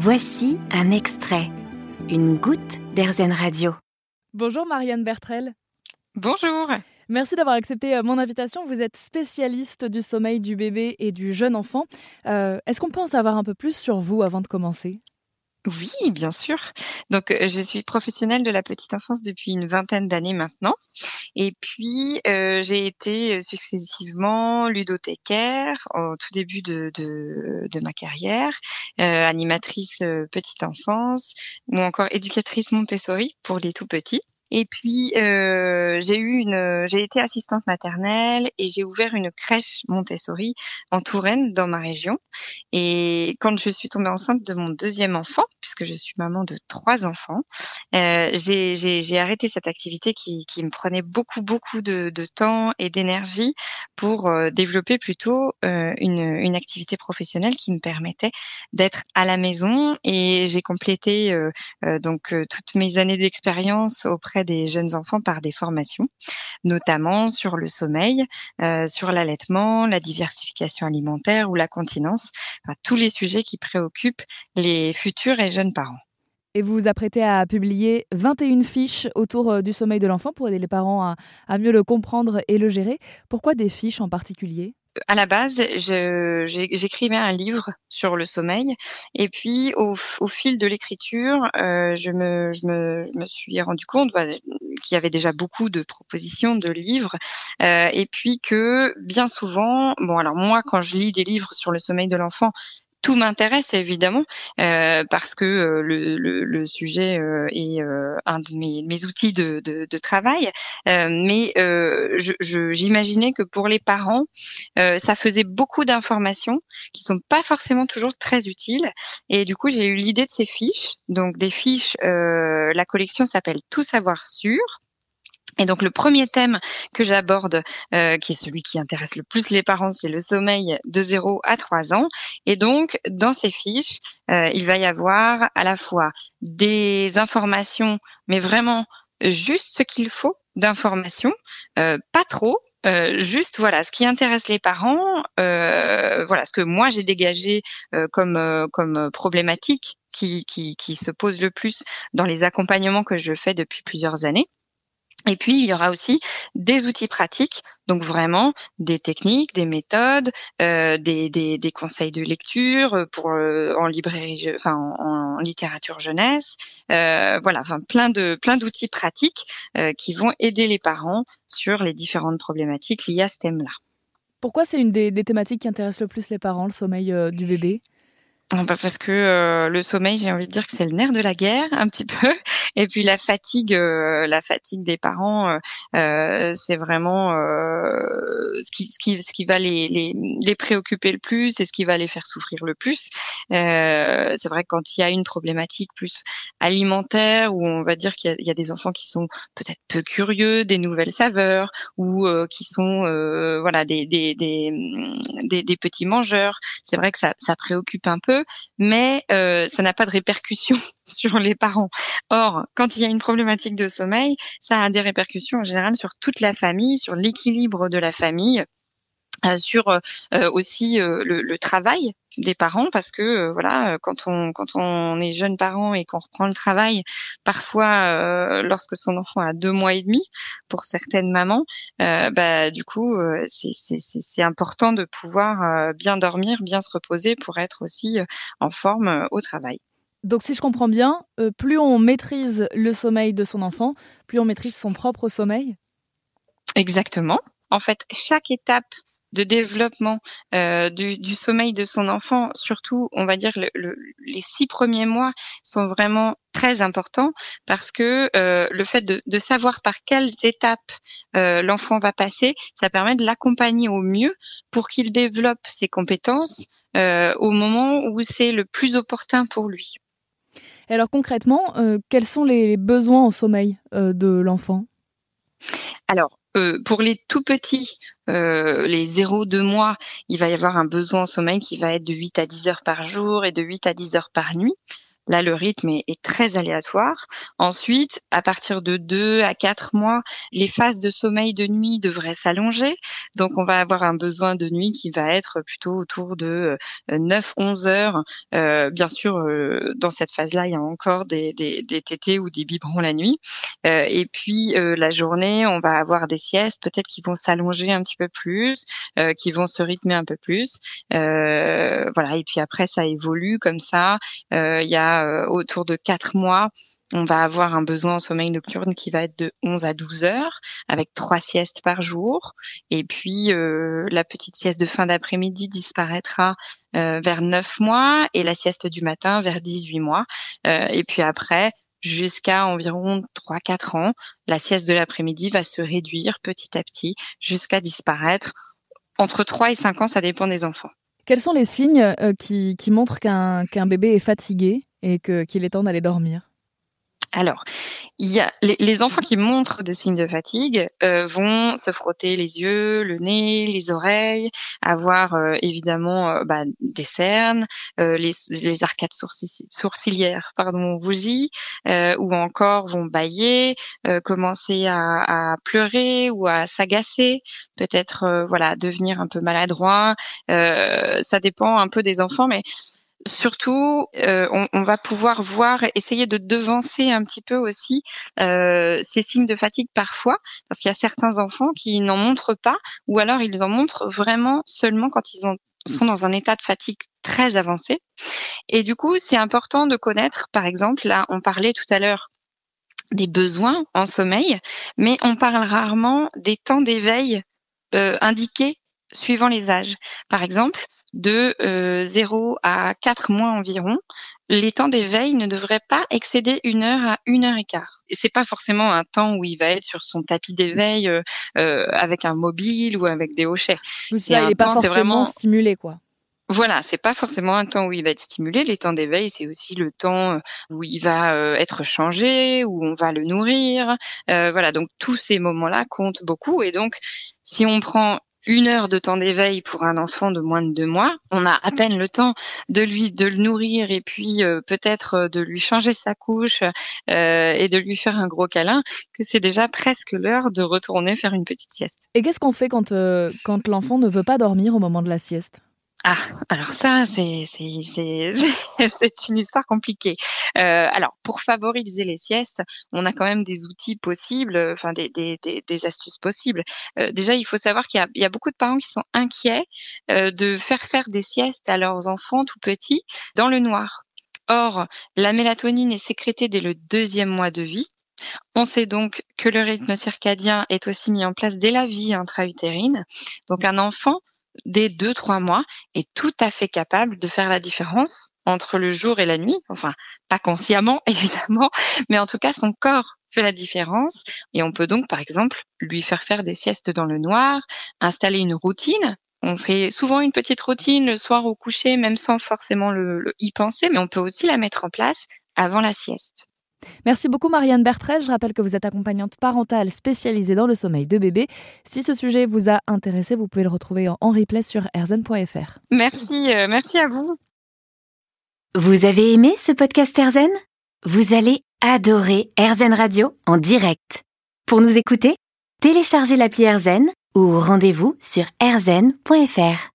Voici un extrait, une goutte d'Airzen Radio. Bonjour Marianne Bertrel. Bonjour. Merci d'avoir accepté euh, mon invitation. Vous êtes spécialiste du sommeil du bébé et du jeune enfant. Euh, est-ce qu'on peut en savoir un peu plus sur vous avant de commencer? Oui, bien sûr. Donc, euh, je suis professionnelle de la petite enfance depuis une vingtaine d'années maintenant. Et puis, euh, j'ai été euh, successivement ludothécaire au tout début de, de, ma carrière, animatrice petite enfance ou encore éducatrice Montessori pour les tout petits. Et puis euh, j'ai eu une, j'ai été assistante maternelle et j'ai ouvert une crèche Montessori en Touraine dans ma région. Et quand je suis tombée enceinte de mon deuxième enfant, puisque je suis maman de trois enfants, euh, j'ai arrêté cette activité qui, qui, me prenait beaucoup beaucoup de, de temps et d'énergie pour euh, développer plutôt euh, une, une activité professionnelle qui me permettait d'être à la maison. Et j'ai complété euh, donc toutes mes années d'expérience auprès des jeunes enfants par des formations, notamment sur le sommeil, euh, sur l'allaitement, la diversification alimentaire ou la continence, tous les sujets qui préoccupent les futurs et jeunes parents. Et vous vous apprêtez à publier 21 fiches autour euh, du sommeil de l'enfant pour aider les parents à mieux le comprendre et le gérer. Pourquoi des fiches en particulier? À la base, j'écrivais un livre sur le sommeil, et puis au, fil de l'écriture, euh, je, me, je, me, me, suis rendu compte bah, qu'il y avait déjà beaucoup de propositions de livres, euh, et puis que bien souvent, bon alors moi quand je lis des livres sur le sommeil de l'enfant, tout m'intéresse évidemment euh, parce que euh, le, sujet euh, est un de mes, outils de, travail. Mais j'imaginais que pour les parents, ça faisait beaucoup d'informations qui sont pas forcément toujours très utiles. Et du coup, j'ai eu l'idée de ces fiches. Donc des fiches, la collection s'appelle Tout savoir sûr. Et donc le premier thème que j'aborde, euh, qui est celui qui intéresse le plus les parents, c'est le sommeil de 0 à 3 ans. Et donc dans ces fiches, euh, il va y avoir à la fois des informations, mais vraiment juste ce qu'il faut d'informations, euh, pas trop, juste voilà ce qui intéresse les parents, voilà ce que moi j'ai dégagé comme problématique qui se pose le plus dans les accompagnements que je fais depuis plusieurs années. Et puis, il y aura aussi des outils pratiques, donc vraiment des techniques, des méthodes, euh, des, des, des, conseils de lecture euh, pour euh, en librairie, enfin en, littérature jeunesse, euh, voilà, enfin plein de plein d'outils pratiques euh, qui vont aider les parents sur les différentes problématiques liées à ce thème-là. Pourquoi c'est une des, des, thématiques qui intéressent le plus les parents, le sommeil du bébé? Parce que euh, le sommeil, j'ai envie de dire que c'est le nerf de la guerre un petit peu, et puis la fatigue, euh, la fatigue des parents, euh, c'est vraiment ce qui, ce, qui, ce qui va les, les, les, préoccuper le plus et ce qui va les faire souffrir le plus. c'est vrai que quand il y a une problématique plus alimentaire, où on va dire qu'il y, y, a des enfants qui sont peut-être peu curieux des nouvelles saveurs, ou qui sont voilà des, des, des, des, des petits mangeurs, c'est vrai que ça, ça préoccupe un peu mais euh, ça n'a pas de répercussions sur les parents. Or, quand il y a une problématique de sommeil, ça a des répercussions en général sur toute la famille, sur l'équilibre de la famille, euh, sur euh, aussi le, travail des parents parce que voilà quand on quand on est jeune parent et qu'on reprend le travail parfois lorsque son enfant a deux mois et demi pour certaines mamans bah du coup c'est c'est important de pouvoir bien dormir bien se reposer pour être aussi en forme au travail. Donc si je comprends bien plus on maîtrise le sommeil de son enfant plus on maîtrise son propre sommeil? Exactement. En fait chaque étape de développement euh, du, du, sommeil de son enfant, surtout, on va dire, le, les six premiers mois sont vraiment très importants parce que euh, le fait de, de, savoir par quelles étapes euh, l'enfant va passer, ça permet de l'accompagner au mieux pour qu'il développe ses compétences euh, au moment où c'est le plus opportun pour lui. alors concrètement, euh, quels sont les besoins en sommeil euh, de l'enfant? Alors, euh, pour les tout petits, euh, les 0-2 mois, il va y avoir un besoin en sommeil qui va être de 8 à 10 heures par jour et de 8 à 10 heures par nuit. Là, le rythme est, est, très aléatoire. Ensuite, à partir de 2 à 4 mois, les phases de sommeil de nuit devraient s'allonger. Donc, on va avoir un besoin de nuit qui va être plutôt autour de 9-11 heures. Euh, bien sûr, euh, dans cette phase-là, il y a encore des, des, des tétés ou des biberons la nuit. Euh, et puis, la journée, on va avoir des siestes peut-être qui vont s'allonger un petit peu plus, qui vont se rythmer un peu plus. voilà. Et puis après, ça évolue comme ça. il y a autour de 4 mois, on va avoir un besoin en sommeil nocturne qui va être de 11 à 12 heures, avec trois siestes par jour. Et puis, euh, la petite sieste de fin d'après-midi disparaîtra euh, vers 9 mois et la sieste du matin vers 18 mois. Euh, et puis après, jusqu'à environ 3-4 ans, la sieste de l'après-midi va se réduire petit à petit jusqu'à disparaître. Entre 3 et 5 ans, ça dépend des enfants. Quels sont les signes qui, montrent qu'un bébé est fatigué? Et qu'il est temps d'aller dormir alors, il y a les, enfants qui montrent des signes de fatigue euh, vont se frotter les yeux, le nez, les oreilles, avoir euh, évidemment euh, bah, des cernes, les, arcades sourcilières pardon rougies, ou encore vont bailler, commencer à, à, pleurer ou à s'agacer, peut-être voilà devenir un peu maladroit. ça dépend un peu des enfants, mais surtout, euh, on, va pouvoir voir, essayer de devancer un petit peu aussi euh, ces signes de fatigue parfois, parce qu'il y a certains enfants qui n'en montrent pas, ou alors ils en montrent vraiment seulement quand ils sont dans un état de fatigue très avancé. Et du coup, c'est important de connaître, par exemple, là, on parlait tout à l'heure des besoins en sommeil, mais on parle rarement des temps d'éveil euh, indiqués suivant les âges. Par exemple, de 0 euh, à 4 mois environ, les temps d'éveil ne devraient pas excéder une heure à une heure et quart. Et c'est pas forcément un temps où il va être sur son tapis d'éveil euh, euh, avec un mobile ou avec des hochets. C'est il n'est pas forcément vraiment... stimulé, quoi. Voilà, c'est pas forcément un temps où il va être stimulé. Les temps d'éveil, c'est aussi le temps où il va être changé, où on va le nourrir. voilà, donc tous ces moments-là comptent beaucoup. Et donc, si on prend une heure de temps d'éveil pour un enfant de moins de deux mois. On a à peine le temps de lui de le nourrir et puis euh, peut-être euh, de lui changer sa couche euh, et de lui faire un gros câlin que c'est déjà presque l'heure de retourner faire une petite sieste. Et qu'est-ce qu'on fait quand quand l'enfant ne veut pas dormir au moment de la sieste? Ah, alors ça, c'est une histoire compliquée. Euh, alors, pour favoriser les siestes, on a quand même des outils possibles, enfin des, des, des, astuces possibles. Euh, déjà, il faut savoir qu'il y, y, a beaucoup de parents qui sont inquiets euh, de faire faire des siestes à leurs enfants tout petits dans le noir. Or, la mélatonine est sécrétée dès le deuxième mois de vie. On sait donc que le rythme circadien est aussi mis en place dès la vie intra-utérine. Donc un enfant dès deux, trois mois, est tout à fait capable de faire la différence entre le jour et la nuit. Enfin, pas consciemment, évidemment, mais en tout cas, son corps fait la différence. Et on peut donc, par exemple, lui faire faire des siestes dans le noir, installer une routine. On fait souvent une petite routine le soir au coucher, même sans forcément le, y penser, mais on peut aussi la mettre en place avant la sieste. Merci beaucoup Marianne Bertrel. Je rappelle que vous êtes accompagnante parentale spécialisée dans le sommeil de bébé. Si ce sujet vous a intéressé, vous pouvez le retrouver en replay sur erzen.fr. Merci, euh, merci à vous. Vous avez aimé ce podcast Erzen? Vous allez adorer Erzen Radio en direct. Pour nous écouter, téléchargez l'appli Erzen ou rendez-vous sur erzen.fr.